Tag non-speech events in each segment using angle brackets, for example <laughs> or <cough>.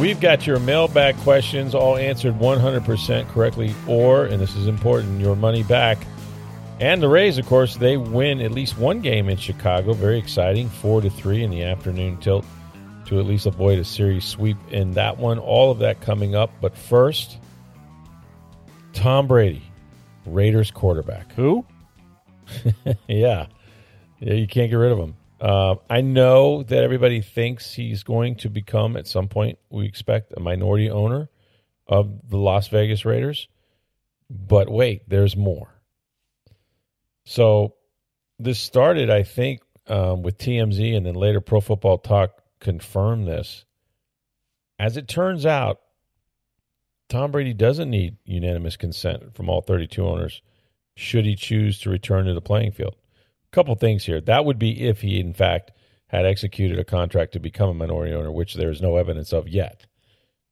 We've got your mailbag questions all answered 100% correctly, or, and this is important, your money back. And the Rays, of course, they win at least one game in Chicago. Very exciting, four to three in the afternoon tilt to at least avoid a series sweep in that one. All of that coming up. But first, Tom Brady, Raiders quarterback. Who? <laughs> yeah. Yeah, you can't get rid of him. Uh, I know that everybody thinks he's going to become, at some point, we expect, a minority owner of the Las Vegas Raiders. But wait, there's more. So this started, I think, um, with TMZ and then later Pro Football Talk confirmed this. As it turns out, Tom Brady doesn't need unanimous consent from all 32 owners should he choose to return to the playing field couple things here. That would be if he, in fact, had executed a contract to become a minority owner, which there is no evidence of yet.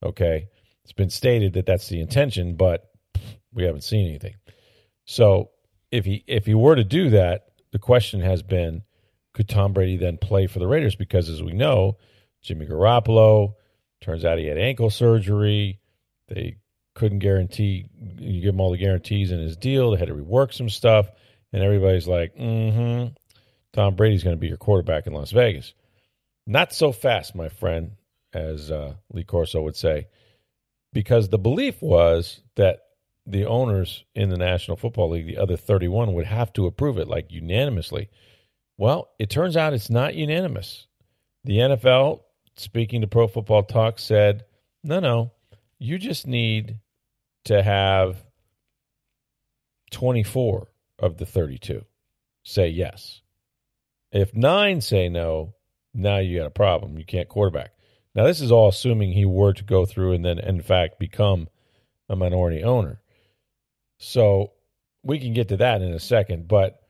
Okay. It's been stated that that's the intention, but we haven't seen anything. So if he if he were to do that, the question has been, could Tom Brady then play for the Raiders? Because as we know, Jimmy Garoppolo turns out he had ankle surgery. They couldn't guarantee you give him all the guarantees in his deal. They had to rework some stuff and everybody's like, mm-hmm, Tom Brady's going to be your quarterback in Las Vegas. Not so fast, my friend, as uh, Lee Corso would say, because the belief was that the owners in the National Football League, the other 31, would have to approve it like unanimously. Well, it turns out it's not unanimous. The NFL, speaking to Pro Football Talk, said, no, no, you just need to have 24 of the 32 say yes. If nine say no, now you got a problem. You can't quarterback. Now, this is all assuming he were to go through and then, in fact, become a minority owner. So we can get to that in a second. But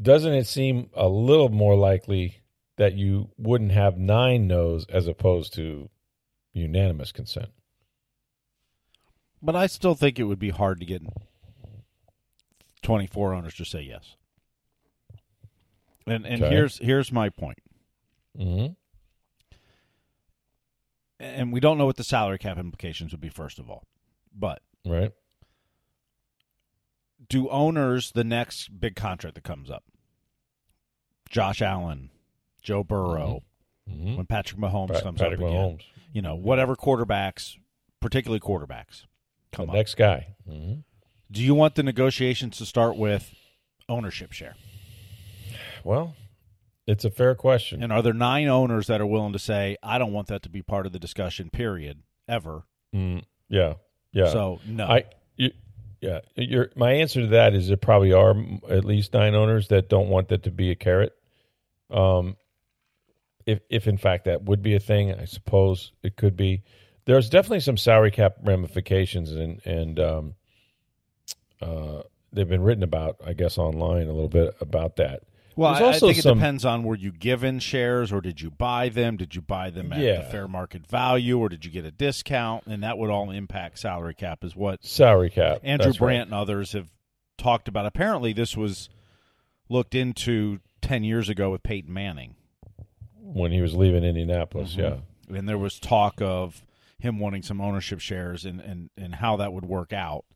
doesn't it seem a little more likely that you wouldn't have nine no's as opposed to unanimous consent? But I still think it would be hard to get 24 owners to say yes. And and okay. here's here's my point. Mm-hmm. And we don't know what the salary cap implications would be first of all. But right. Do owners the next big contract that comes up? Josh Allen, Joe Burrow, mm-hmm. mm-hmm. when Patrick Mahomes pa- comes Patrick up Mahomes. again. You know, whatever quarterbacks, particularly quarterbacks, come the next guy. Mm-hmm. Do you want the negotiations to start with ownership share? Well, it's a fair question. And are there nine owners that are willing to say, I don't want that to be part of the discussion, period, ever? Mm, yeah. Yeah. So, no. I, you, yeah. Your, my answer to that is there probably are at least nine owners that don't want that to be a carrot. Um, if, if in fact that would be a thing, I suppose it could be. There's definitely some salary cap ramifications and, and, um, uh, they've been written about, I guess, online a little bit about that. Well, I, I, think some, it depends on were you given shares or did you buy them? Did you buy them at yeah. the fair market value or did you get a discount? And that would all impact salary cap, is what salary cap. Andrew Brandt right. and others have talked about. Apparently, this was looked into ten years ago with Peyton Manning when he was leaving Indianapolis. Mm-hmm. Yeah, and there was talk of him wanting some ownership shares and and and how that would work out.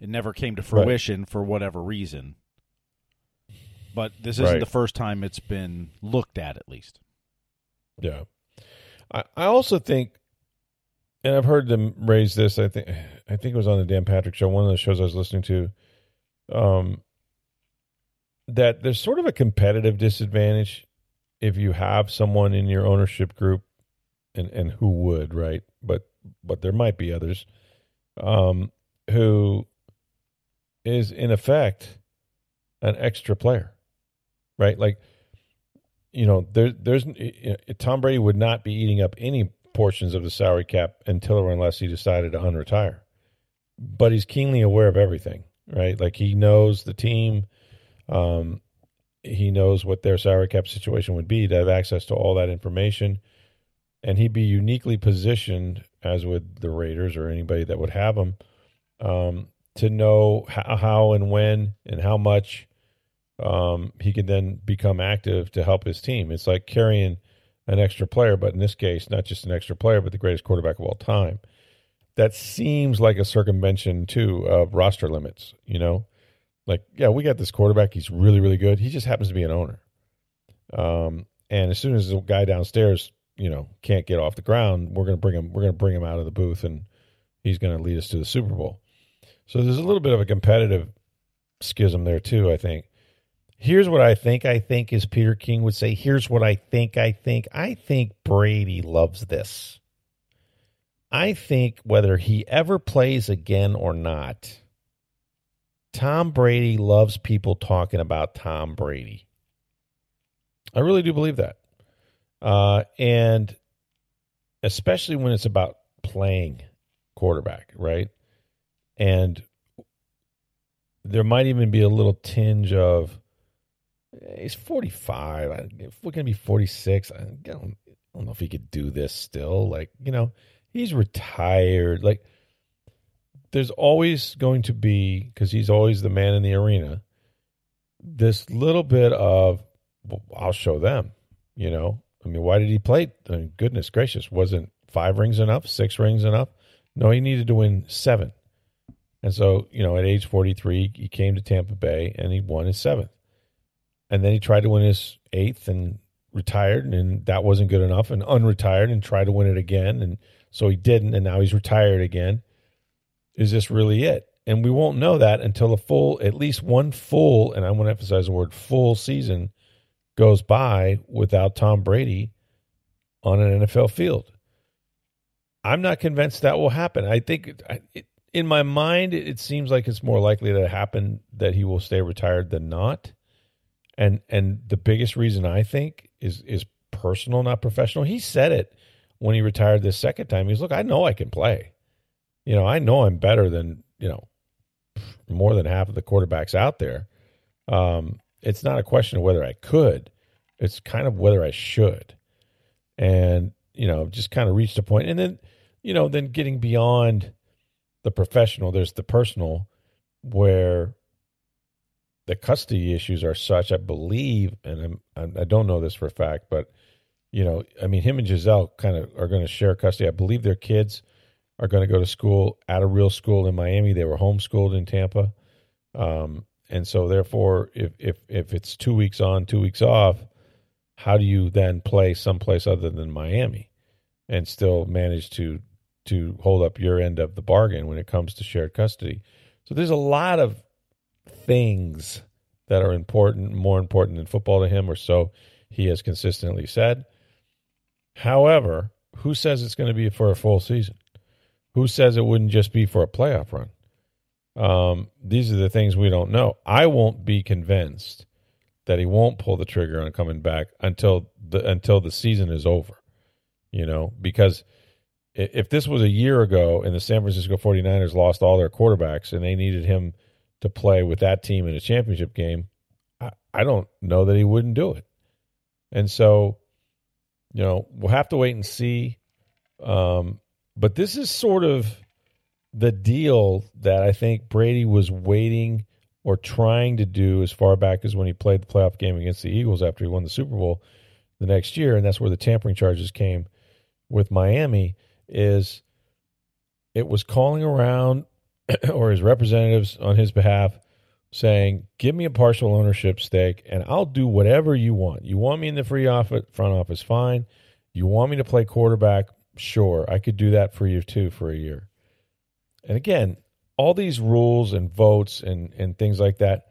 It never came to fruition right. for whatever reason. But this isn't right. the first time it's been looked at, at least. Yeah, I, I also think, and I've heard them raise this. I think I think it was on the Dan Patrick show, one of the shows I was listening to. Um, that there's sort of a competitive disadvantage if you have someone in your ownership group, and and who would right, but but there might be others, um, who is in effect an extra player, right? Like you know, there, there's Tom Brady would not be eating up any portions of the salary cap until or unless he decided to unretire. But he's keenly aware of everything, right? Like he knows the team. Um, he knows what their salary cap situation would be to have access to all that information. And he'd be uniquely positioned, as with the Raiders or anybody that would have him, um, to know how, and when and how much um, he can then become active to help his team. It's like carrying an extra player, but in this case, not just an extra player, but the greatest quarterback of all time. That seems like a circumvention, too, of roster limits, you know? like, yeah, we got this quarterback. He's really, really good. He just happens to be an owner. Um, and as soon as the guy downstairs, you know, can't get off the ground, we're to bring him. We're to bring him out of the booth, and he's to lead us to the Super Bowl. So there's a little bit of a competitive schism there too. I think. Here's what I think. I think, as Peter King would say, here's what I think. I think. I think Brady loves this. I think whether he ever plays again or not Tom Brady loves people talking about Tom Brady. I really do believe that. Uh, and especially when it's about playing quarterback, right? And there might even be a little tinge of he's 45. If we're to be 46, I don't, I don't know if he could do this still. Like, you know, he's retired. Like, there's always going to be because he's always the man in the arena. This little bit of well, I'll show them. You know, I mean, why did he play? I mean, goodness gracious, wasn't five rings enough? Six rings enough? No, he needed to win seven. And so, you know, at age 43, he came to Tampa Bay and he won his seventh. And then he tried to win his eighth and retired, and that wasn't good enough, and unretired and tried to win it again. And so he didn't, and now he's retired again is this really it? And we won't know that until a full, at least one full, and I want to emphasize the word full season goes by without Tom Brady on an NFL field. I'm not convinced that will happen. I think it, in my mind, it seems like it's more likely to happen that he will stay retired than not. And and the biggest reason I think is is personal, not professional. He said it when he retired this second time. He's look, I know I can play. You know, I know I'm better than, you know, more than half of the quarterbacks out there. Um, it's not a question of whether I could, it's kind of whether I should. And, you know, just kind of reached a point. And then, you know, then getting beyond the professional, there's the personal where the custody issues are such, I believe, and I'm, I don't know this for a fact, but, you know, I mean, him and Gisele kind of are going to share custody. I believe their kids are going to go to school at a real school in Miami. They were homeschooled in Tampa, um, and so therefore, if if if it's two weeks on, two weeks off, how do you then play someplace other than Miami and still manage to to hold up your end of the bargain when it comes to shared custody? So there's a lot of things that are important, more important than football to him, or so he has consistently said. However, who says it's going to be for a full season? Who says it wouldn't just be for a playoff run? Um, these are the things we don't know. I won't be convinced that he won't pull the trigger on coming back until the until the season is over. You know, because if this was a year ago and the San Francisco 49ers lost all their quarterbacks and they needed him to play with that team in a championship game, I, I don't know that he wouldn't do it. And so, you know, we'll have to wait and see. Um, but this is sort of the deal that I think Brady was waiting or trying to do as far back as when he played the playoff game against the Eagles after he won the Super Bowl the next year, and that's where the tampering charges came with Miami. Is it was calling around <clears throat> or his representatives on his behalf saying, "Give me a partial ownership stake, and I'll do whatever you want. You want me in the free office, front office, fine. You want me to play quarterback, Sure, I could do that for you too for a year. And again, all these rules and votes and, and things like that,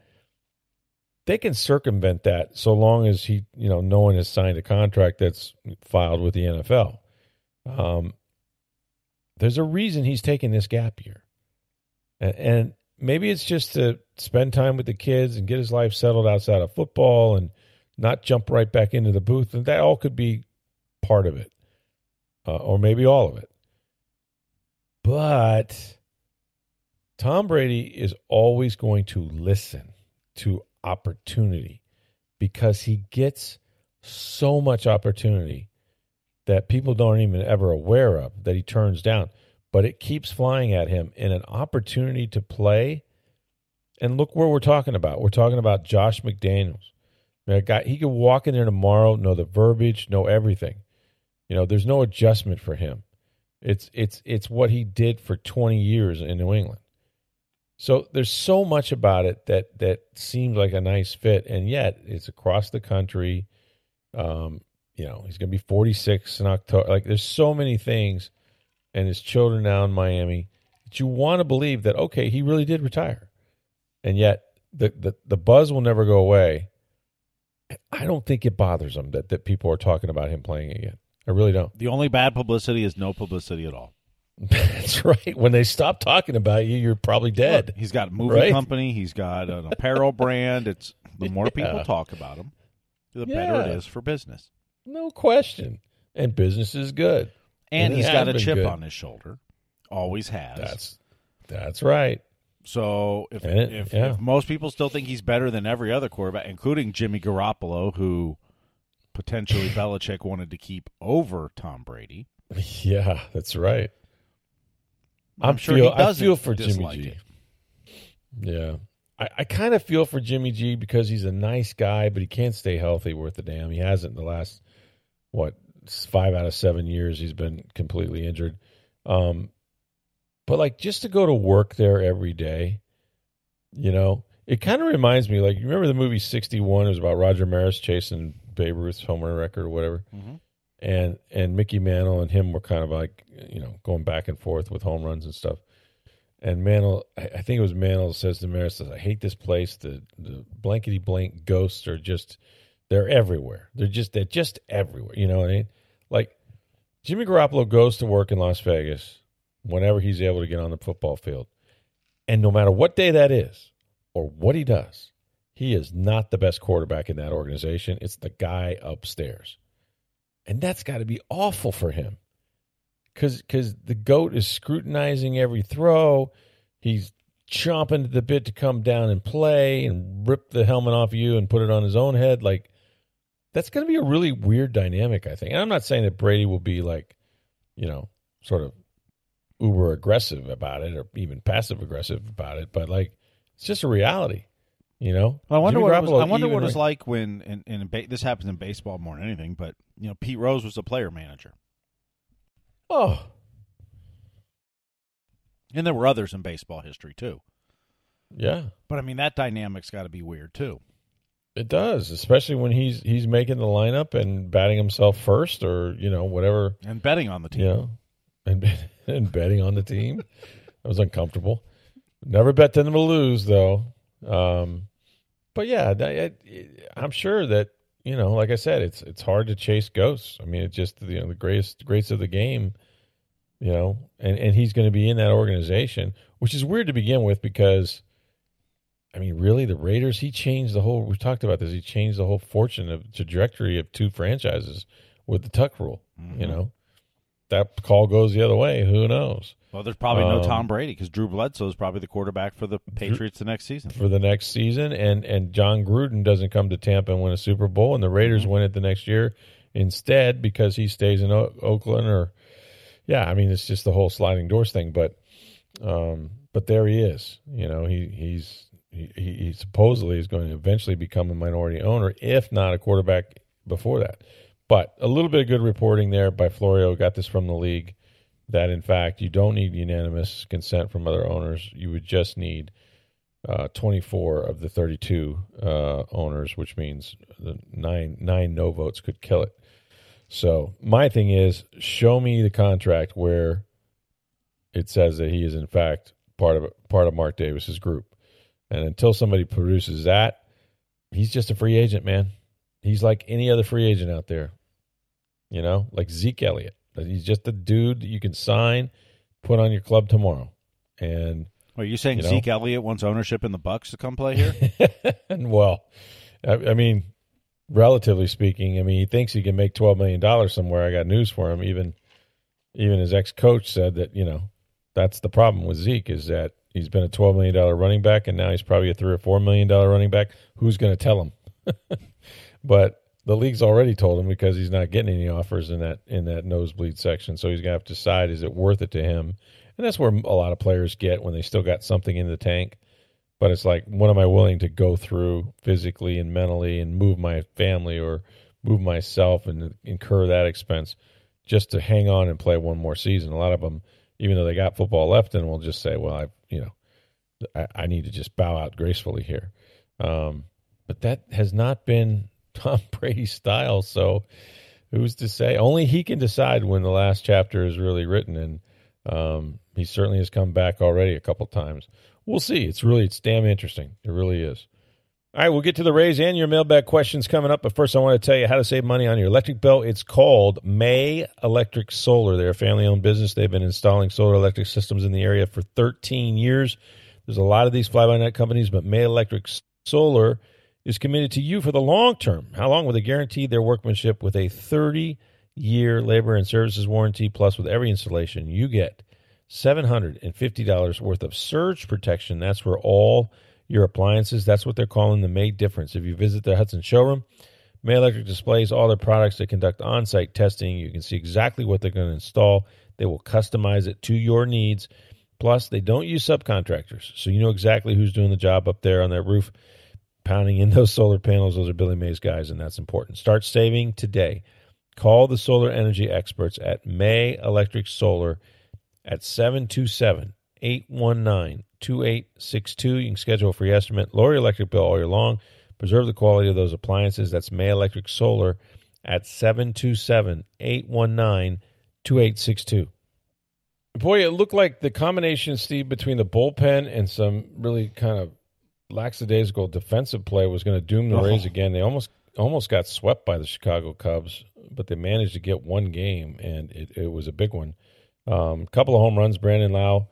they can circumvent that so long as he, you know, no one has signed a contract that's filed with the NFL. Um, there's a reason he's taking this gap year. And, maybe it's just to spend time with the kids and get his life settled outside of football and not jump right back into the booth. And that all could be part of it, uh, or maybe all of it. But Tom Brady is always going to listen to opportunity because he gets so much opportunity that people don't even ever aware of that he turns down but it keeps flying at him in an opportunity to play. And look where we're talking about. We're talking about josh mcdaniels. A guy he could walk in there tomorrow know the verbiage know everything. You know there's no adjustment for him. It's it's it's what he did for 20 years in new england. So there's so much about it that that seems like a nice fit, and yet it's across the country. Um, you know, he's going to be 46 in October. Like, there's so many things, and his children now in Miami that you want to believe that okay, he really did retire, and yet the the the buzz will never go away. I don't think it bothers him that that people are talking about him playing again. I really don't. The only bad publicity is no publicity at all. <laughs> That's right. When they stop talking about you, you're probably dead. Look, he's got a movie right? company. He's got an apparel <laughs> brand. It's the more yeah. people talk about him, the yeah. better it is for business. No question. And business is good. And, he's got a chip good. on his shoulder. Always has. That's that's right. So if it, if, yeah. if most people still think he's better than every other quarterback, including Jimmy Garoppolo, who potentially <laughs> Belichick wanted to keep over Tom Brady. <laughs> Yeah, that's right. I'm, sure feel, I feel for Jimmy G. It. Yeah. I, I kind of feel for Jimmy G because he's a nice guy, but he can't stay healthy worth a damn. He hasn't in the last, what, five out of seven years. He's been completely injured. Um, but like just to go to work there every day, you know, it kind of reminds me like you remember the movie 61 it was about Roger Maris chasing Babe Ruth's home run record or whatever. Mm-hmm and and Mickey Mantle and him were kind of like you know going back and forth with home runs and stuff. And Mantle, I think it was Mantle says to Maris, says, "I hate this place. The the blankety blank ghosts are just they're everywhere. They're just they're just everywhere. You know what I mean? Like Jimmy Garoppolo goes to work in Las Vegas whenever he's able to get on the football field, and no matter what day that is or what he does, he is not the best quarterback in that organization. It's the guy upstairs. And that's got to be awful for him. Cuz cuz the goat is scrutinizing every throw. He's chomping the bit to come down and play and rip the helmet off you and put it on his own head like that's going to be a really weird dynamic, I think. And I'm not saying that Brady will be like, you know, sort of uber aggressive about it or even passive aggressive about it, but like it's just a reality. You know, well, I wonder Jimmy what it was, I wonder what it's like when in, in ba- this happens in baseball more than anything. But you know, Pete Rose was a player manager. Oh, and there were others in baseball history too. Yeah, but I mean that dynamic's got to be weird too. It does, especially when he's he's making the lineup and batting himself first, or you know whatever, and betting on the team. You know, and <laughs> and betting on the team. that was uncomfortable. Never bet them to lose though. Um, but yeah, I, am sure that you know, like I said, it's it's hard to chase ghosts. I mean, it's just you know the greatest greats of the game, you know, and and he's going to be in that organization, which is weird to begin with because, I mean, really, the Raiders he changed the whole. We've talked about this. He changed the whole fortune of trajectory of two franchises with the Tuck rule. Mm-hmm. You know, that call goes the other way. Who knows? Well, there's probably no um, Tom Brady because Drew Bledsoe is probably the quarterback for the Patriots the next season. For the next season, and and Jon Gruden doesn't come to Tampa and win a Super Bowl, and the Raiders mm-hmm. win it the next year instead because he stays in o- Oakland. Or yeah, I mean it's just the whole sliding doors thing. But um, but there he is. You know, he he's he, he supposedly is going to eventually become a minority owner, if not a quarterback before that. But a little bit of good reporting there by Florio. Got this from the league that in fact you don't need unanimous consent from other owners. You would just need uh, 24 of the 32 uh, owners, which means the nine nine no votes could kill it. So my thing is, show me the contract where it says that he is in fact part of part of Mark Davis's group, and until somebody produces that, he's just a free agent, man. He's like any other free agent out there, you know, like Zeke Elliott. He's just a dude that you can sign, put on your club tomorrow. And are you saying you know, Zeke Elliott wants ownership in the Bucks to come play here? and <laughs> well, I, I, mean, relatively speaking. I mean, he thinks he can make twelve million dollars somewhere. I got news for him. Even even his ex coach said that you know that's the problem with Zeke is that he's been a twelve million dollar running back, and now he's probably a three or four million dollar running back. Who's going to tell him? <laughs> but the league's already told him because he's not getting any offers in that in that nosebleed section. So he's going to have to decide is it worth it to him, and that's where a lot of players get when they still got something in the tank. But it's like, what am I willing to go through physically and mentally, and move my family or move myself and incur that expense just to hang on and play one more season? A lot of them, even though they got football left, and will just say, well, I you know, I, I need to just bow out gracefully here. Um, but that has not been <laughs> Tom Brady's style. So who's to say? Only he can decide when the last chapter is really written. And um, he certainly has come back already a couple times. We'll see. It's really, it's damn interesting. It really is. All right, we'll get to the raise and your mailbag questions coming up. But first, I want to tell you how to save money on your electric bill. It's called May Electric Solar. They're a family owned business. They've been installing solar electric systems in the area for 13 years. There's a lot of these fly by night companies, but May Electric Solar is committed to you for the long term. How long? With a guarantee their workmanship with a 30 year labor and services warranty. Plus, with every installation, you get $750 worth of surge protection. That's for all your appliances. That's what they're calling the May difference. If you visit their Hudson showroom, May Electric displays all their products. They conduct on site testing. You can see exactly what they're going to install. They will customize it to your needs. Plus, they don't use subcontractors, so you know exactly who's doing the job up there on that roof pounding in <laughs> those solar panels. Those are Billy Mays guys, and that's important. Start saving today. Call the solar energy experts at May Electric Solar at 727 819 2862. You can schedule a free estimate, lower your electric bill all year long, preserve the quality of those appliances. That's May Electric Solar at 727 819 2862. Boy, it looked like the combination, Steve, between the bullpen and some really kind of lackadaisical defensive play was going to doom the oh. Rays again. They almost almost got swept by the Chicago Cubs, but they managed to get one game, and it, it was a big one. A um, couple of home runs. Brandon Lowe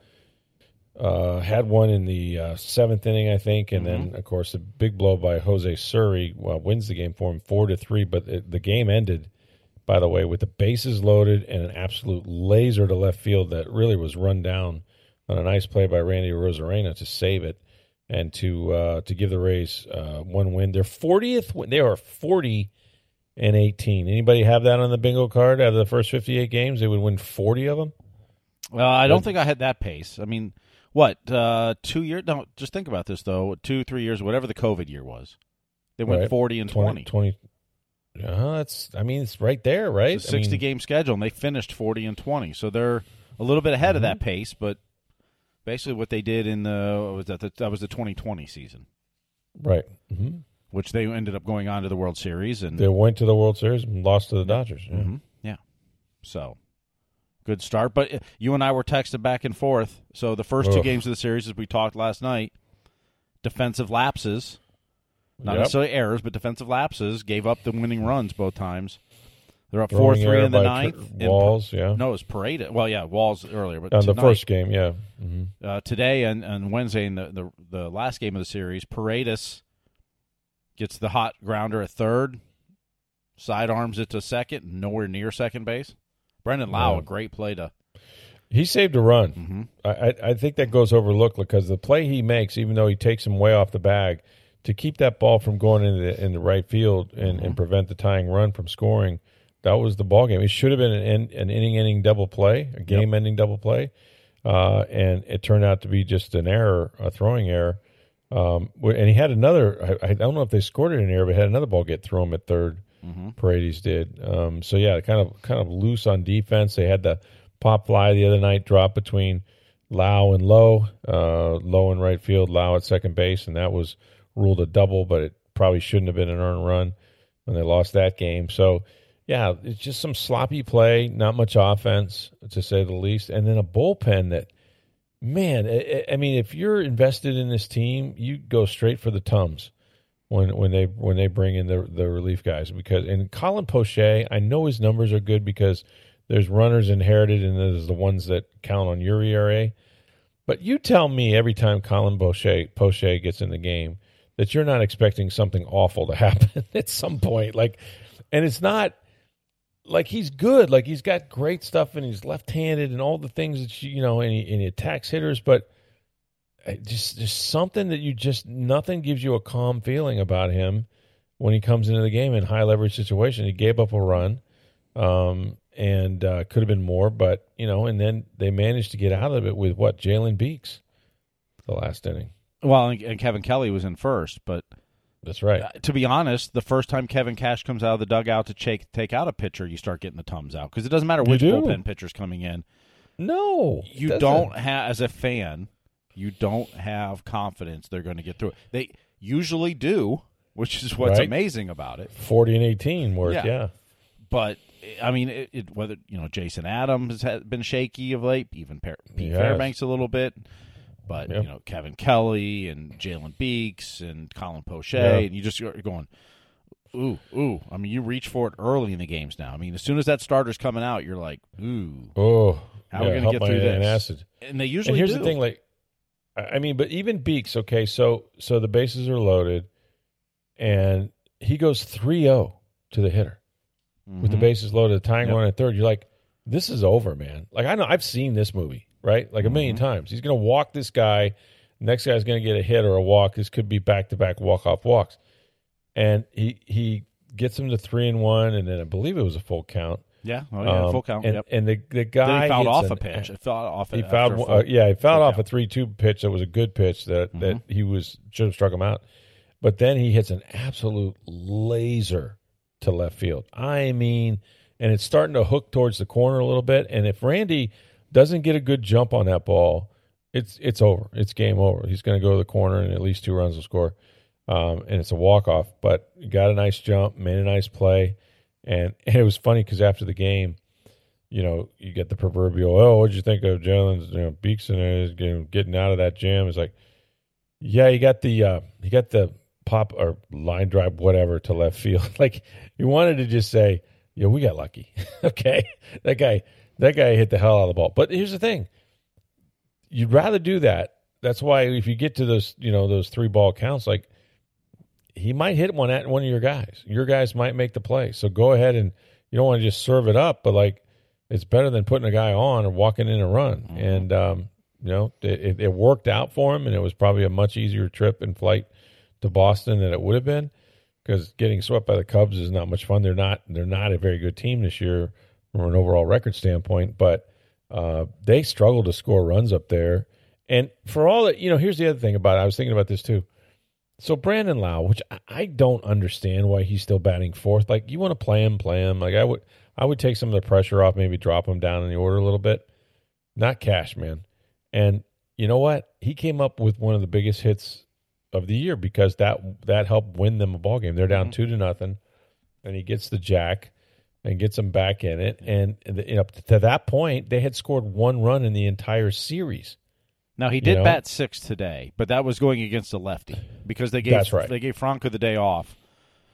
uh, had one in the uh, seventh inning, I think, and mm-hmm. then of course a big blow by Jose Siri well, wins the game for him four to three. But it, the game ended, by the way, with the bases loaded and an absolute laser to left field that really was run down on a nice play by Randy Arozarena to save it and to uh, to give the Rays uh, one win. They're 40th. They are 40 and 18. Anybody have that on the bingo card out of the first 58 games? They would win 40 of them. Well, I don't think I had that pace. I mean, what uh, two years? No, just think about this though. Two, three years, whatever the COVID year was, they went right. 40 and 20. 20, 20 uh, that's. I mean, it's right there, right? It's a 60 mean, game schedule, and they finished 40 and 20. So they're a little bit ahead mm-hmm. of that pace, but basically what they did in the was that the, that was the 2020 season, right? Mm-hmm. Which they ended up going on to the World Series and they went to the World Series and lost to the Dodgers. Yeah, mm-hmm. yeah. so good start. But uh, you and I were texting back and forth. So the first Ugh. two games of the series, as we talked last night, defensive lapses, not yep. necessarily errors, but defensive lapses gave up the winning runs both times. They're up four three in the ninth. Walls, yeah. No, it was Paredes. Well, yeah, Walls earlier, but on the first game, yeah. Mm-hmm. Uh, today and, and Wednesday in the, the the last game of the series, Paredes gets the hot grounder at third, sidearms it to second, nowhere near second base. Brandon Lowe, yeah. a great play to. He saved a run. Mm-hmm. I, I think that goes overlooked because the play he makes, even though he takes him way off the bag, to keep that ball from going into the, in the right field and, mm-hmm. and prevent the tying run from scoring – that was the ball game. It should have been an, an inning-ending double play, a game-ending yep. double play, uh, and it turned out to be just an error, a throwing error. Um, and he had another. I, I, don't know if they scored it in air, but had another ball get thrown at 3rd mm-hmm. Paredes did. Um, so yeah, kind of kind of loose on defense. They had the pop fly the other night drop between Lowe and Low, uh, Lowe in right field, Lowe at second base, and that was ruled a double, but it probably shouldn't have been an earned run when they lost that game. So yeah, it's just some sloppy play, not much offense to say the least, and then a bullpen that, man, I, I mean, if you're invested in this team, you go straight for the tums when when they when they bring in the the relief guys because and Colin Poche, I know his numbers are good because there's runners inherited and there's the ones that count on your ERA. But you tell me every time Colin Poche Poche gets in the game that you're not expecting something awful to <laughs> happen at some point. Like, and it's not like he's good. Like he's got great stuff and he's left-handed and all the things that you, you know, and he, and he attacks hitters, but just just something that you just nothing gives you a calm feeling about him when he comes into the game in high leverage situation. He gave up a run, um, and uh, could have been more, but you know, and then they managed to get out of it with what Jalen Beeks, the last inning. Well, and Kevin Kelly was in first, but that's right. Uh, to be honest, the first time Kevin Cash comes out of the dugout to take take out a pitcher, you start getting the tums out because it doesn't matter which bullpen pitcher's coming in. No, you don't have as a fan you don't have confidence they're going to get through it. They usually do, which is what's right. amazing about it. 40 and 18 worth, yeah. yeah. But I mean, it, it, whether you know Jason Adams has been shaky of late, even Pete yes. Fairbanks a little bit, but yep. you know Kevin Kelly and Jalen Beeks and Colin Poche, yep. and you just you're going, ooh, ooh. I mean, you reach for it early in the games now. I mean, as soon as that starter's coming out, you're like, ooh, oh, how yeah, are we going to get through this? Acid. And they usually. And here's do. the thing, like I mean, but even Beeks, okay, so so the bases are loaded, and he goes 3-0 to the hitter mm-hmm. with the mm-hmm. bases loaded, tying yep. one at third. You're like, this is over, man. Like I know I've seen this movie, right? Like a 1000000 mm-hmm. times. He's going to walk this guy. Next guy's going to get a hit or a walk. This could be back to back walk off walks, and he he gets him to three and one, and then I believe it was a full count. Yeah, oh yeah, um, full count. And, yep. and the the guy he fouled off an, a pitch. It fouled off. He fouled. Uh, yeah, he fouled off count. a three-two pitch that was a good pitch that mm-hmm. that he was should have struck him out. But then he hits an absolute laser to left field. I mean, and it's starting to hook towards the corner a little bit. And if Randy doesn't get a good jump on that ball, it's it's over. It's game over. He's going to go to the corner, and at least two runs will score. Um, and it's a walk off. But got a nice jump, made a nice play. And, <laughs> it was funny because after the game, you know, you get the proverbial, oh, what'd you think of Jalen's, you know, Beeks and getting, getting out of that jam? It's like, yeah, he got the, uh, he got the pop or line drive, whatever, to left field. <laughs> like, you wanted to just say, yeah, we got lucky. <laughs> okay. That guy, that guy hit the hell out of the ball. But here's the thing you'd rather do that. That's why if you get to those, you know, those three ball counts, like, he might hit one at one of your guys. Your guys might make the play. So go ahead and you don't want to just serve it up, but like it's better than putting a guy on or walking in a run. Mm-hmm. And um, you know, it, it, worked out for him, and it was probably a much easier trip and flight to Boston than it would have been because getting swept by the Cubs is not much fun. They're not they're not a very good team this year from an overall record standpoint, but uh, they struggle to score runs up there. And for all that, you know, here's the other thing about it. I was thinking about this too. So Brandon Lowe, which I don't understand why he's still batting fourth. Like you want to play him, play him. Like I would, I would take some of the pressure off, maybe drop him down in the order a little bit. Not cash, man. And you know what? He came up with one of the biggest hits of the year because that that helped win them a ball game. They're down mm-hmm. two to nothing, and he gets the jack and gets them back in it. And up to that point, they had scored one run in the entire series. Now he did you know? bat six today, but that was going against a lefty because they gave right. they gave Franco the day off,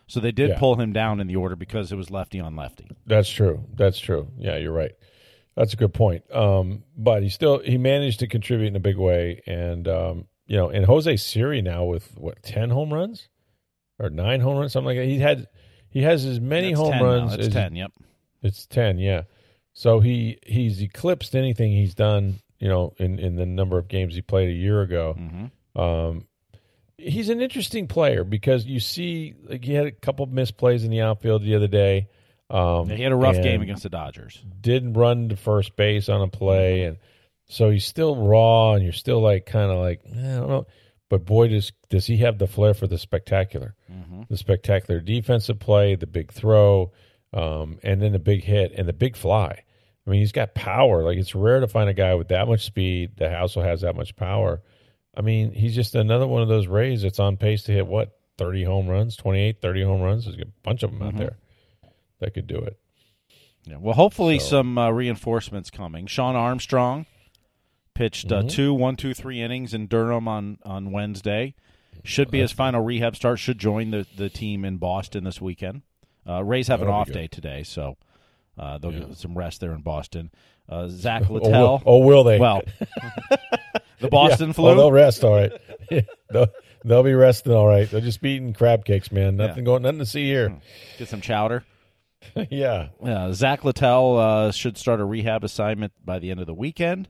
so they did yeah. pull him down in the order because it was lefty on lefty. That's true. That's true. Yeah, you're right. That's a good point. Um, but he still he managed to contribute in a big way, and um, you know, and Jose Siri now with what ten home runs or nine home runs, something like that. He had he has as many That's home 10 runs. It's as, ten. Yep. It's ten. Yeah. So he he's eclipsed anything he's done you know, in, in the number of games he played a year ago. Mm-hmm. Um, he's an interesting player because you see, like he had a couple of misplays in the outfield the other day. Um, he had a rough game against the Dodgers. Didn't run to first base on a play, mm-hmm. and so he's still raw, and you're still like kind of like eh, I don't know. But boy, does does he have the flair for the spectacular, mm-hmm. the spectacular defensive play, the big throw, um, and then the big hit and the big fly. I mean, he's got power. Like it's rare to find a guy with that much speed that also has that much power. I mean, he's just another one of those Rays that's on pace to hit what 30 home runs, 28, 30 home runs. There's a bunch of them mm-hmm. out there that could do it. Yeah. Well, hopefully so. some uh, reinforcements coming. Shawn Armstrong pitched uh, mm-hmm. two, one, two, three innings in Durham on on Wednesday. Should be his final rehab start. Should join the the team in Boston this weekend. Uh, Rays have an off day today, so uh, they'll yeah. get some rest there in Boston. Uh, Zach <laughs> Littell. oh, will, oh, will they? Well, <laughs> <laughs> the Boston yeah. flu. Oh, they'll rest. All right. they'll, they'll be resting all right. They'll just be eating crab cakes, man. Nothing going, nothing to see here. Get some chowder. yeah. Yeah. Zach Littell uh, should start a rehab assignment by the end of the weekend.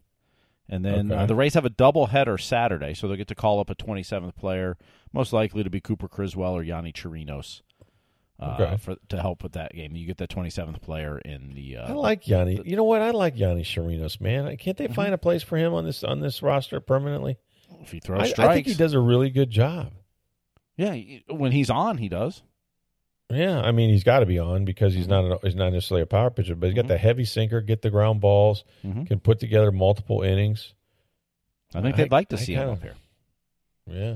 And then uh, okay. the Rays have a double header Saturday, so they'll get to call up a 27th player, most likely to be Cooper Criswell or Yonny Chirinos. Uh, okay. for to help with that game. You get the 27th player in the. Uh, I like Yonny. The, you know what? I like Yonny Chirinos, man. Can't they mm-hmm. find a place for him on this on this roster permanently? If he throws I, strikes, I think he does a really good job. Yeah, when he's on, he does. Yeah, I mean he's got to be on because he's not a, he's not necessarily a power pitcher, but he's got mm-hmm. the heavy sinker, get the ground balls, mm-hmm. can put together multiple innings. I think they'd like to I see kinda, him up here. Yeah.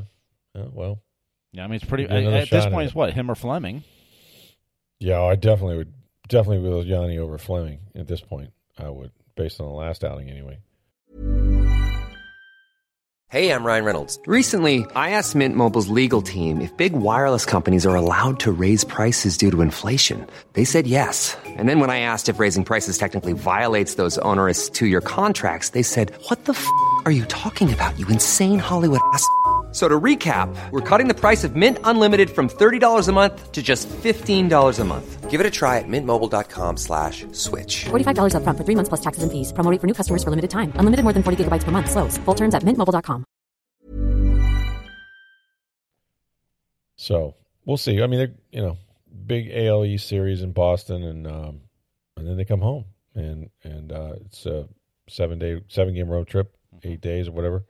Oh, well. Yeah, I mean it's pretty. At, this point, it's what him or Fleming. Yeah, I definitely would definitely with Yonny over Fleming at this point. I would, based on the last outing anyway. Hey, I'm Ryan Reynolds. Recently, I asked Mint Mobile's legal team if big wireless companies are allowed to raise prices due to inflation. They said yes. And then when I asked if raising prices technically violates those onerous two-year contracts, they said, "What the f*** are you talking about? You insane Hollywood ass." So to recap, we're cutting the price of Mint Unlimited from $30 a month to just $15 a month. Give it a try at mintmobile.com slash switch. $45 up front for three months plus taxes and fees. Promo for new customers for limited time. Unlimited more than 40 gigabytes per month. Slows. Full terms at mintmobile.com. So we'll see. I mean, they're, you know, big ALE series in Boston and, um, and then they come home and, and, uh, it's a seven day, seven game road trip, eight days or whatever.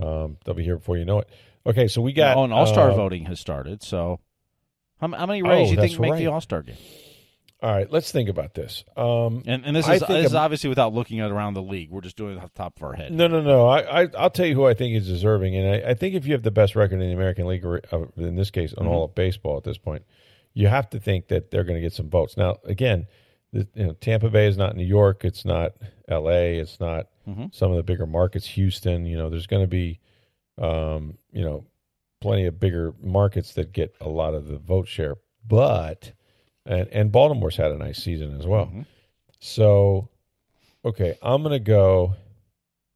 Um, they'll be here before you know it. Okay, so we got. Oh, and All Star uh, voting has started. So, how, how many Rays oh, do you think make right. the All Star game? All right, let's think about this. Um, and, and this is, this is obviously without looking at around the league. We're just doing it off the top of our head. No, no, no. I, I will tell you who I think is deserving, and I, I, think if you have the best record in the American League, or uh, in this case, on mm-hmm. all of baseball at this point, you have to think that they're going to get some votes. Now, again, you know, Tampa Bay is not New York. It's not L.A. It's not mm-hmm. some of the bigger markets. Houston. You know, there's going to be um, you know, plenty of bigger markets that get a lot of the vote share. But and and Baltimore's had a nice season as well. Mm-hmm. So, okay, I'm going to go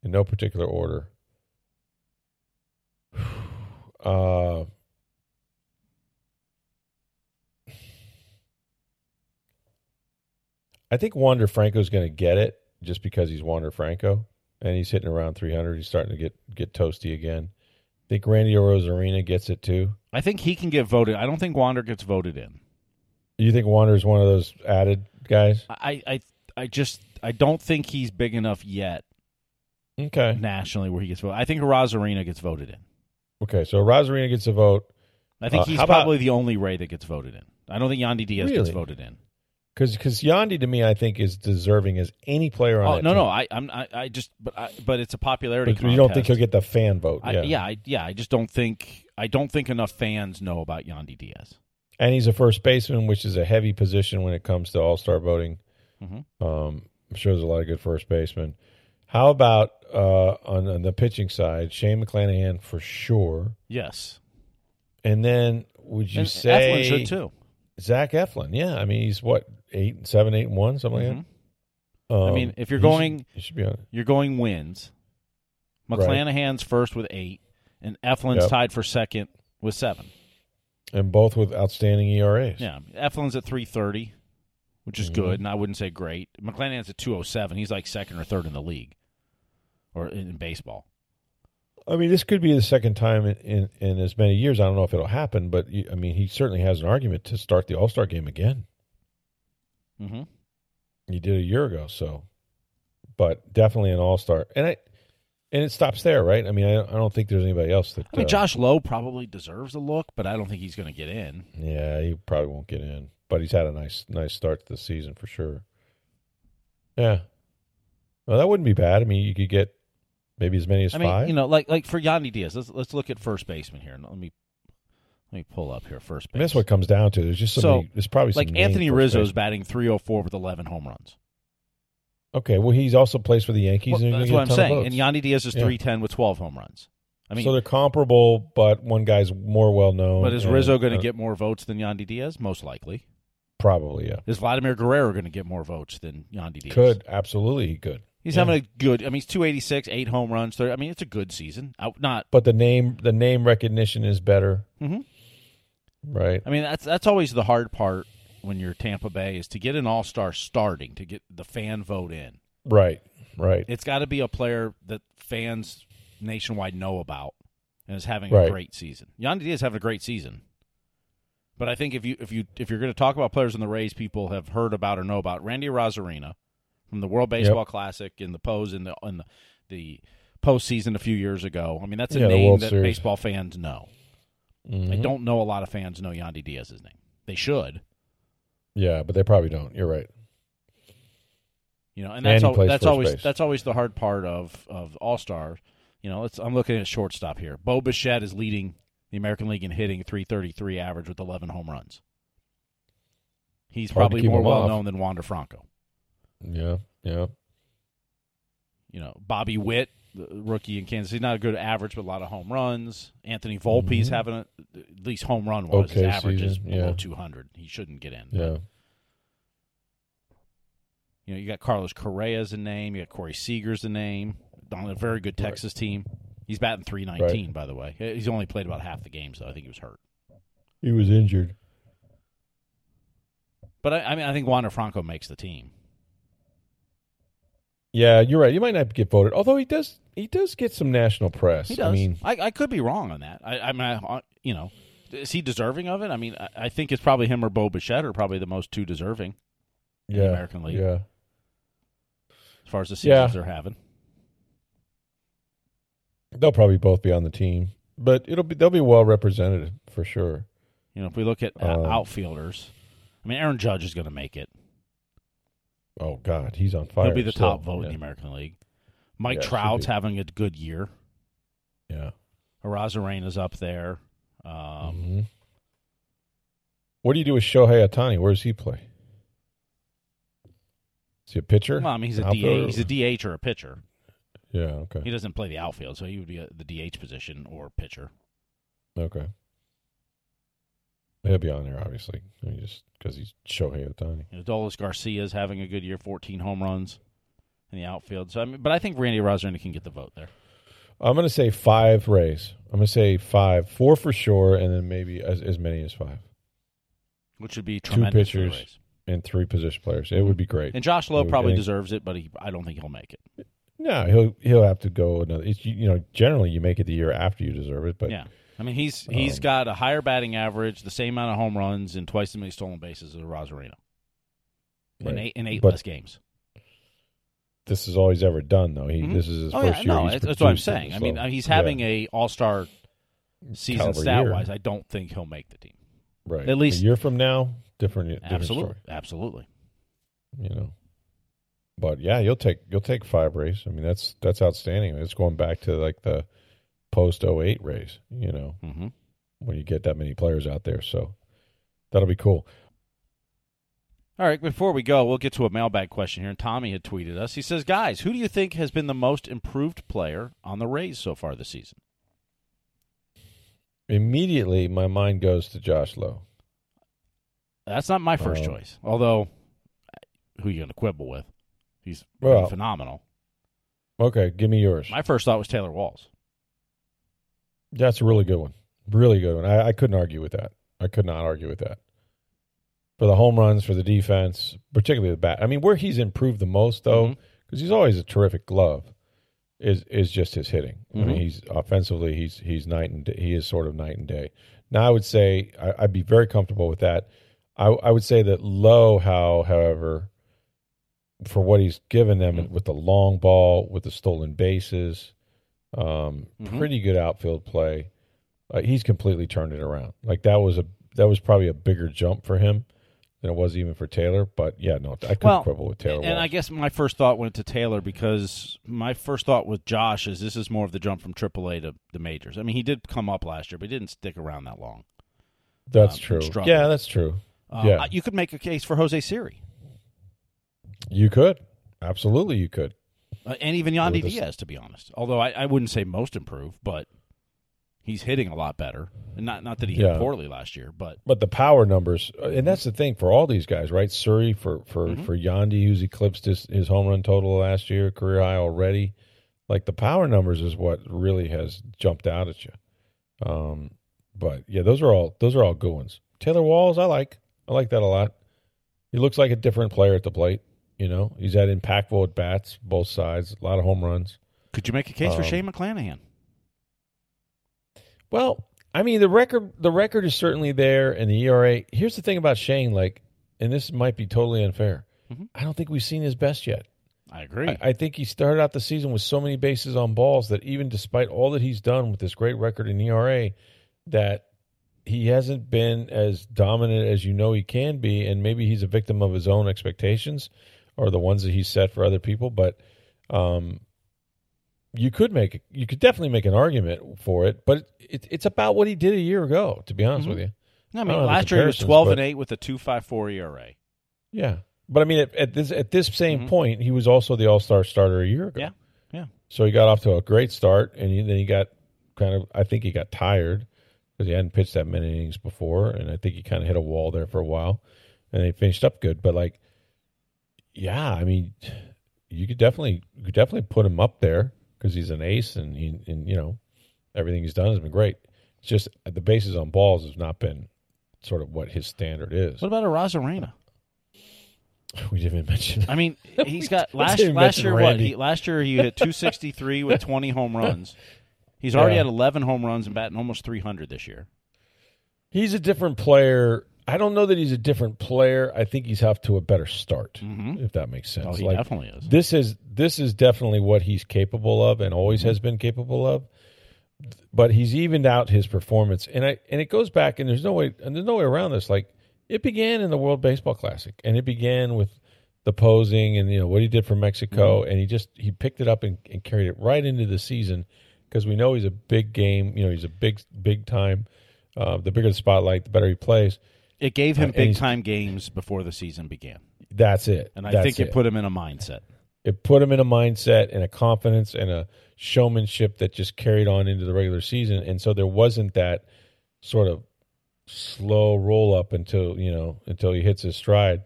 in no particular order. <sighs> Uh, I think Wander Franco is going to get it just because he's Wander Franco and he's hitting around 300. He's starting to get get toasty again. I think Randy Arozarena gets it too. I think he can get voted. I don't think Wander gets voted in. You think Wander's one of those added guys? I, I, I just I don't think he's big enough yet. Okay. Nationally, where he gets voted, I think Arozarena gets voted in. Okay, so Arozarena gets a vote. I think uh, he's probably about, the only Ray that gets voted in. I don't think Yandy Diaz really? gets voted in. Because because Yandy to me, I think is deserving as any player on. Oh no, team. no, I I'm I, I just but I, but it's a popularity. But you don't think he'll get the fan vote? I, yeah, yeah, I, yeah. I just don't think I don't think enough fans know about Yandy Diaz. And he's a first baseman, which is a heavy position when it comes to All Star voting. Mm-hmm. Um, I'm sure there's a lot of good first basemen. How about uh, on, on the pitching side, Shane McClanahan for sure. Yes. And then would you and say Eflin should too? Zach Eflin, yeah. I mean, he's what eight, seven, eight, and one, something mm-hmm. like that. Um, I mean, if you're going, should, should be on. You're going wins. McClanahan's right. first with eight, and Eflin's yep. tied for second with seven. And both with outstanding ERAs. Yeah, Eflin's at three thirty, which is mm-hmm. good, and I wouldn't say great. McClanahan's at two oh seven. He's like second or third in the league, or in, in baseball. I mean, this could be the second time in, in, in, as many years. I don't know if it'll happen, but I mean, he certainly has an argument to start the All Star game again. Mm-hmm. He did a year ago, so, but definitely an All Star, and I, and it stops there, right? I mean, I, I don't think there's anybody else that. I mean, uh, Josh Lowe probably deserves a look, but I don't think he's going to get in. Yeah, he probably won't get in, but he's had a nice, nice start to the season for sure. Yeah, well, that wouldn't be bad. I mean, you could get maybe as many as I mean, five. You know, like like for Yandy Diaz, let's let's look at first baseman here. Let me let me pull up here first base. that's what comes down to. There's just so, many, there's probably like Anthony Rizzo's batting 304 with 11 home runs. Okay, well he's also plays for the Yankees. Well, that's what I'm saying. And Yandy Diaz is yeah. 310 with 12 home runs. I mean, so they're comparable, but one guy's more well known. But is Rizzo going to uh, get more votes than Yandy Diaz? Most likely. Probably, yeah. Is Vladimir Guerrero going to get more votes than Yandy Diaz? Could absolutely, he could. He's Yeah. having a good. I mean, he's two eighty six, eight home runs. 30, I mean, it's a good season. Out, not. But the name the name recognition is better, Mhm. Right? I mean, that's that's always the hard part when you're Tampa Bay is to get an all star starting to get the fan vote in. Right, right. It's got to be a player that fans nationwide know about and is having Right. a great season. Yandy Diaz having a great season. But I think if you if you if you're going to talk about players in the Rays, people have heard about or know about Randy Arozarena from the World Baseball Yep. Classic in the pose in the in the, the postseason a few years ago. I mean, that's a Yeah, name that Series. baseball fans know. I Mhm. don't know a lot of fans know Yandy Diaz's name. They should, Yeah, but they probably don't. You're right. you know, and And that's he al- that's always base. that's always the hard part of of All Star. You know, let's, I'm looking at shortstop here. Bo Bichette is leading the American League in hitting, 333 average with 11 home runs. He's Hard probably more well off. known than Wander Franco. Yeah, yeah. You know, Bobby Witt, rookie in Kansas He's not a good average, but a lot of home runs. Anthony Volpe's having a, at least home run wise. Mm-hmm. Okay His average is below yeah. 200. He shouldn't get in. Yeah. You know, you got Carlos Correa's a name. You got Corey Seager's a name on a very good Texas team. He's batting 319, by the way. He's only played about half the games, though. I think he was hurt. He was injured. But I, I mean, I think Wander Franco makes the team. Yeah, you're right. You might not get voted, although he does. He does get some national press. He does. I mean, I, I could be wrong on that. I, I mean, I, you know, is he deserving of it? I mean, I, I think it's probably him or Bo Bichette are probably the most two deserving in yeah, the American League Yeah, as far as the seasons Yeah. they're having. they'll probably both be on the team, but it'll be they'll be well represented for sure. You know, if we look at uh, Um, outfielders, I mean, Aaron Judge is going to make it. Oh God, he's on fire. He'll be the top vote yeah. in the American League. Mike Yeah, Trout's having a good year. Yeah. Arozarena's up there. Um, Mhm. What do you do with Shohei Ohtani? Where does he play? Is he a pitcher? Well, I mean, he's a? DH. He's a DH or a pitcher. Yeah. Okay. He doesn't play the outfield, so he would be a, the DH position or pitcher. Okay. He'll be on there, obviously. I mean, just because he's Shohei Ohtani. You know, Dolis Garcia's having a good year, 14 home runs in the outfield. So I mean, but I think Randy Arozarena can get the vote there. I'm going to say five Rays. I'm going to say five, four for sure, and then maybe as, as many as five, which would be Two pitchers. And three position players. It would be great. And Josh Lowe would probably deserves it, but he, I don't think he'll make it. No, he'll he'll have to go another. It's, you know, generally you make it the year after you deserve it, but yeah, I mean he's he's Um, got a higher batting average, the same amount of home runs, and twice as many stolen bases as Arozarena in eight in eight But- less games. this is all he's ever done. Though he Mhm. this is his Oh first yeah, year. no, that's, what I'm saying. I mean, he's having yeah. a All Star season Caliber stat year. wise. I don't think he'll make the team. right at least- a year from now. Different, different Absolutely, story. absolutely. You know, but yeah, you'll take you'll take five Rays. I mean, that's that's outstanding. It's going back to like the post 08 race, You know, hmm when you get that many players out there, so that'll be cool. All right, before we go, we'll get to a mailbag question here. And Tommy had tweeted us. He says, "Guys, who do you think has been the most improved player on the Rays so far this season?" Immediately, my mind goes to Josh Lowe. That's not my first Uh, choice. Although, who are you going to quibble with? He's Well- phenomenal. Okay, give me yours. My first thought was Taylor Walls. That's a really good one. Really good one. I, I couldn't argue with that. I could not argue with that. For the home runs, for the defense, particularly the bat. I mean, where he's improved the most, though, because he's always a terrific glove, is is just his hitting. I Mhm. mean, he's offensively, he's he's night and day, he is sort of night and day. Now, I would say I, I'd be very comfortable with that. I, I would say that Lowe, how however, for what he's given them Mhm. with the long ball, with the stolen bases, um, Mhm. pretty good outfield play. Uh, he's completely turned it around. Like that was a that was probably a bigger jump for him than it was even for Taylor. But yeah, no, I couldn't Well, quibble with Taylor. and I guess my first thought went to Taylor because my first thought with Josh is this is more of the jump from AAA to the majors. I mean, he did come up last year, but he didn't stick around that long. that's um, true. Yeah, that's true. Uh, Yeah. you could make a case for Jose Siri You could absolutely, you could. Uh, and even Yandy With this- Diaz, to be honest. Although I, I wouldn't say most improved, but He's hitting a lot better. And not not that he hit poorly last year, but But the power numbers, uh, and that's the thing for all these guys, right? Siri for for Mhm. for Yandy, who's eclipsed his, his home run total last year, career high already. Like the power numbers is what really has jumped out at you. Um, but yeah, those are all those are all good ones. Taylor Walls, I like, I like that a lot. He looks like a different player at the plate. You know, he's had impactful at bats, both sides, a lot of home runs. could you make a case for Um, Shane McClanahan? Well, I mean the record the record is certainly there and the ERA. Here's the thing about Shane, like, and this might be totally unfair. Mhm. I don't think we've seen his best yet. I agree. I, I think he started out the season with so many bases on balls that even despite all that he's done with this great record in ERA, that he hasn't been as dominant as you know he can be, and maybe he's a victim of his own expectations or the ones that he set for other people. But um, you could make you could definitely make an argument for it, but it, it's about what he did a year ago. To be honest Mhm. with you, I I mean, the last year he was twelve but- and eight with a two five four ERA. yeah. But I mean, at, at this at this same Mhm. point, he was also the All Star starter a year ago. Yeah, yeah. So he got off to a great start, and he, then he got kind of. I think he got tired because he hadn't pitched that many innings before, and I think he kind of hit a wall there for a while, and he finished up good. But like, yeah, I mean, you could definitely you could definitely put him up there because he's an ace, and he and you know everything he's done has been great. It's just the bases on balls has not been sort of what his standard is. What about Arozarena? <laughs> We didn't even mention. I mean, <laughs> he's got last last year. What he, last year he hit two sixty three with twenty home <laughs> runs. He's already Yeah. had eleven home runs and batting almost three hundred this year. He's a different player. I don't know that he's a different player. I think he's off to a better start, Mhm. if that makes sense. Oh, he Like, definitely is. This is this is definitely what he's capable of and always Mm-hmm. has been capable of. But he's evened out his performance, and I and it goes back, and there's no way and there's no way around this. Like it began in the World Baseball Classic, and it began with the posing and you know what he did for Mexico, Mm-hmm. and he just he picked it up and, and carried it right into the season because we know he's a big game. You know, he's a big big time. Uh, the bigger the spotlight, the better he plays. It gave Uh, him big time games before the season began, That's it. and I That's think it, put him in a mindset. it put him in a mindset and a confidence and a showmanship that just carried on into the regular season. And so there wasn't that sort of slow roll up until you know until he hits his stride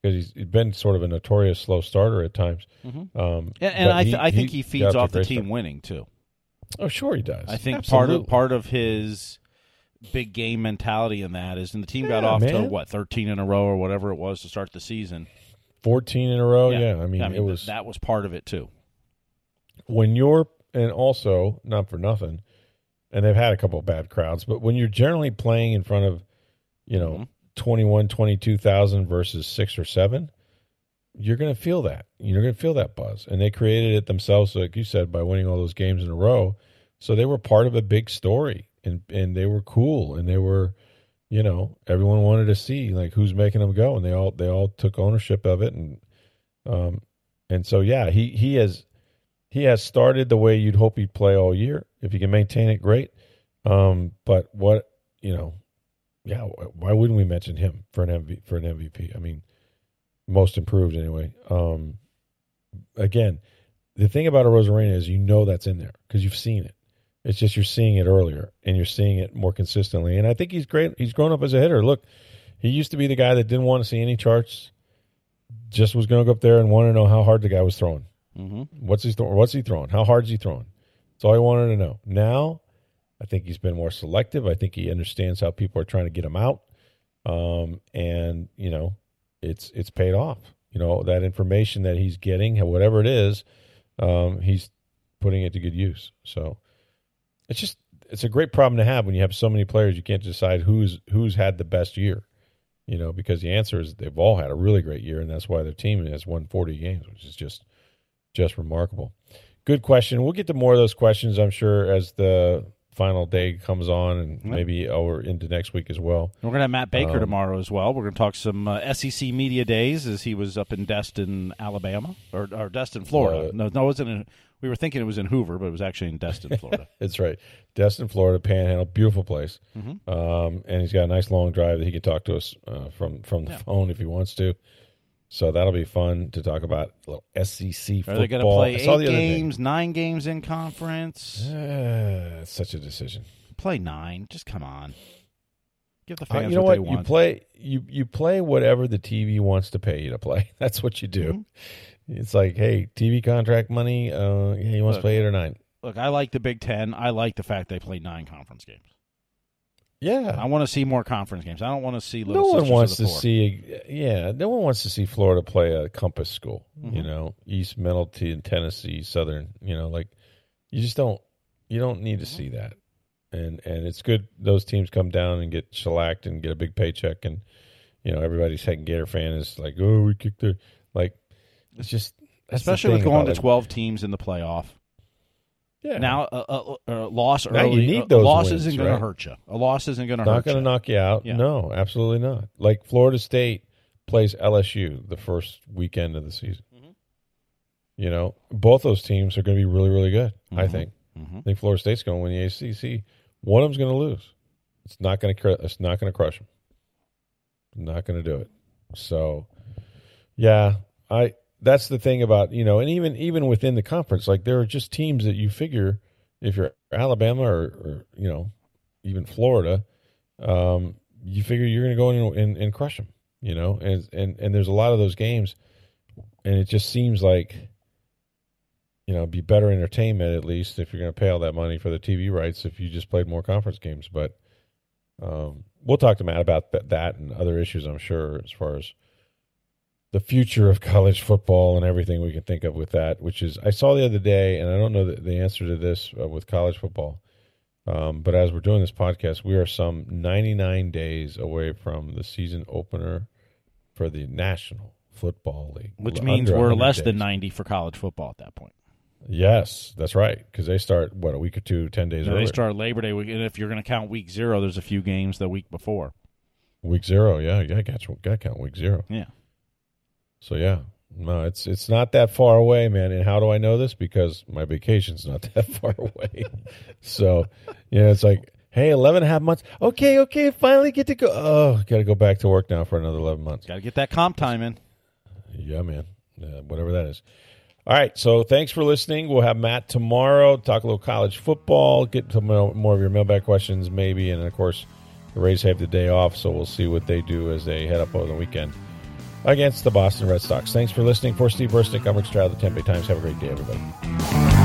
because he's, he's been sort of a notorious slow starter at times. Mhm. Um, And, and I, th- I think he, feeds off the team start. winning too. Oh, sure he does. I think part of part of his big game mentality in that is, and the team got Yeah, off to what thirteen in a row or whatever it was to start the season. fourteen in a row. Yeah, I mean, I mean it was that was part of it too. when you're and also not for nothing and they've had a couple of bad crowds but when you're generally playing in front of you know Mhm. 21 22,000 versus 6 or 7 you're going to feel that you're going to feel that buzz and they created it themselves like you said by winning all those games in a row so they were part of a big story and and they were cool and they were you know everyone wanted to see like who's making them go and they all they all took ownership of it and um and so yeah he he has he has started the way you'd hope he'd play all year. If he can maintain it, great. Um, but what you know, yeah, why wouldn't we mention him for an MV, for an MVP? I mean, most improved anyway. Um, again, the thing about Arozarena is you know that's in there because you've seen it. It's just you're seeing it earlier and you're seeing it more consistently. And I think he's great. He's grown up as a hitter. Look, he used to be the guy that didn't want to see any charts, just was going to go up there and want to know how hard the guy was throwing. Mm-hmm. What's he th- What's he throwing? How hard is he throwing? That's all he wanted to know. Now, I think he's been more selective. I think he understands how people are trying to get him out, um, and you know, it's it's paid off. You know that information that he's getting, whatever it is, um, he's putting it to good use. So it's just it's a great problem to have when you have so many players. You can't decide who's who's had the best year. You know, because the answer is they've all had a really great year, and that's why their team has won forty games, which is just just remarkable. Good question. We'll get to more of those questions, I'm sure, as the final day comes on, and Yeah. maybe over into next week as well. We're going to have Matt Baker Um, tomorrow as well. We're going to talk some uh, SEC media days as he was up in Destin, Alabama, or, or Destin, Florida. Uh, no, no, it wasn't. In, we were thinking it was in Hoover, but it was actually in Destin, <laughs> Florida. That's right. Destin, Florida, Panhandle, beautiful place. Mhm. Um, and he's got a nice long drive that he can talk to us uh, from from the Yeah. phone if he wants to. So that'll be fun to talk about a little SEC Are football. they going to play eight the games, nine games in conference? Uh, such a decision. Play nine. Just come on. Give the fans uh, you know what, what, they want. you play you you play whatever the TV wants to pay you to play. <laughs> That's what you do. Mm-hmm. It's like, hey, TV contract money. Uh, yeah, he wants to play eight or nine. Look, I like the Big Ten. I like the fact they play nine conference games. Yeah, I want to see more conference games. I don't want to see. no one wants to see. Yeah, no one wants to see Florida play a Compass school. Mm-hmm. You know, East Middleton, Tennessee, Southern. You know, like you just don't. You don't need to mm-hmm. see that and and it's good those teams come down and get shellacked and get a big paycheck, and you know everybody's second Gator fan is like, oh, we kicked their like. It's just especially with going to twelve teams in the playoff. Yeah. Now, a, a, a loss now early, you need those a loss wins, isn't right? going to hurt you. A loss isn't going to hurt Not going to knock you out. Yeah. No, absolutely not. Like Florida State plays LSU the first weekend of the season. Mm-hmm. You know, both those teams are going to be really, really good. Mm-hmm. I think. Mm-hmm. I think Florida State's going to win the ACC. One of them's going to lose. It's not going to. It's not going to crush them. Not going to do it. So, yeah, I. That's the thing about you know, and even even within the conference, like there are just teams that you figure if you're Alabama or, or you know, even Florida, um, you figure you're going to go in and, and crush them. You know, and and and there's a lot of those games, and it just seems like you know, be better entertainment at least if you're going to pay all that money for the TV rights if you just played more conference games. But um, we'll talk to Matt about that, that and other issues, I'm sure, as far as the future of <laughs> college football and everything we can think of with that. Which is, I saw the other day, and I don't know the, the answer to this uh, with college football. Um, but as we're doing this podcast, we are some 99 days away from the season opener for the National Football League, which means we're less days. than 90 for college football at that point. Yes, that's right. Because they start what a week or two, ten days. earlier. They start Labor Day week, and if you're going to count week zero, there's a few games the week before. Week zero, yeah, yeah, got you. Got count week zero. Yeah. So yeah, no, it's it's not that far away, man. And how do I know this? Because my vacation's not <laughs> that far away. so, you know, it's like, hey, 11 and a half months. Okay, okay, finally get to go. Oh, got to go back to work now for another 11 months. Got to get that comp time in. Yeah, man. Uh, whatever that is. All right, so thanks for listening. We'll have Matt tomorrow, talk a little college football, get some more of your mailbag questions, maybe, and of course, the Rays have the day off, so we'll see what they do as they head up over the weekend against the Boston Red Sox. Thanks for listening. For Steve Versnick, I'm Rick Stroud of the Tampa Bay Times. Have a great day, everybody.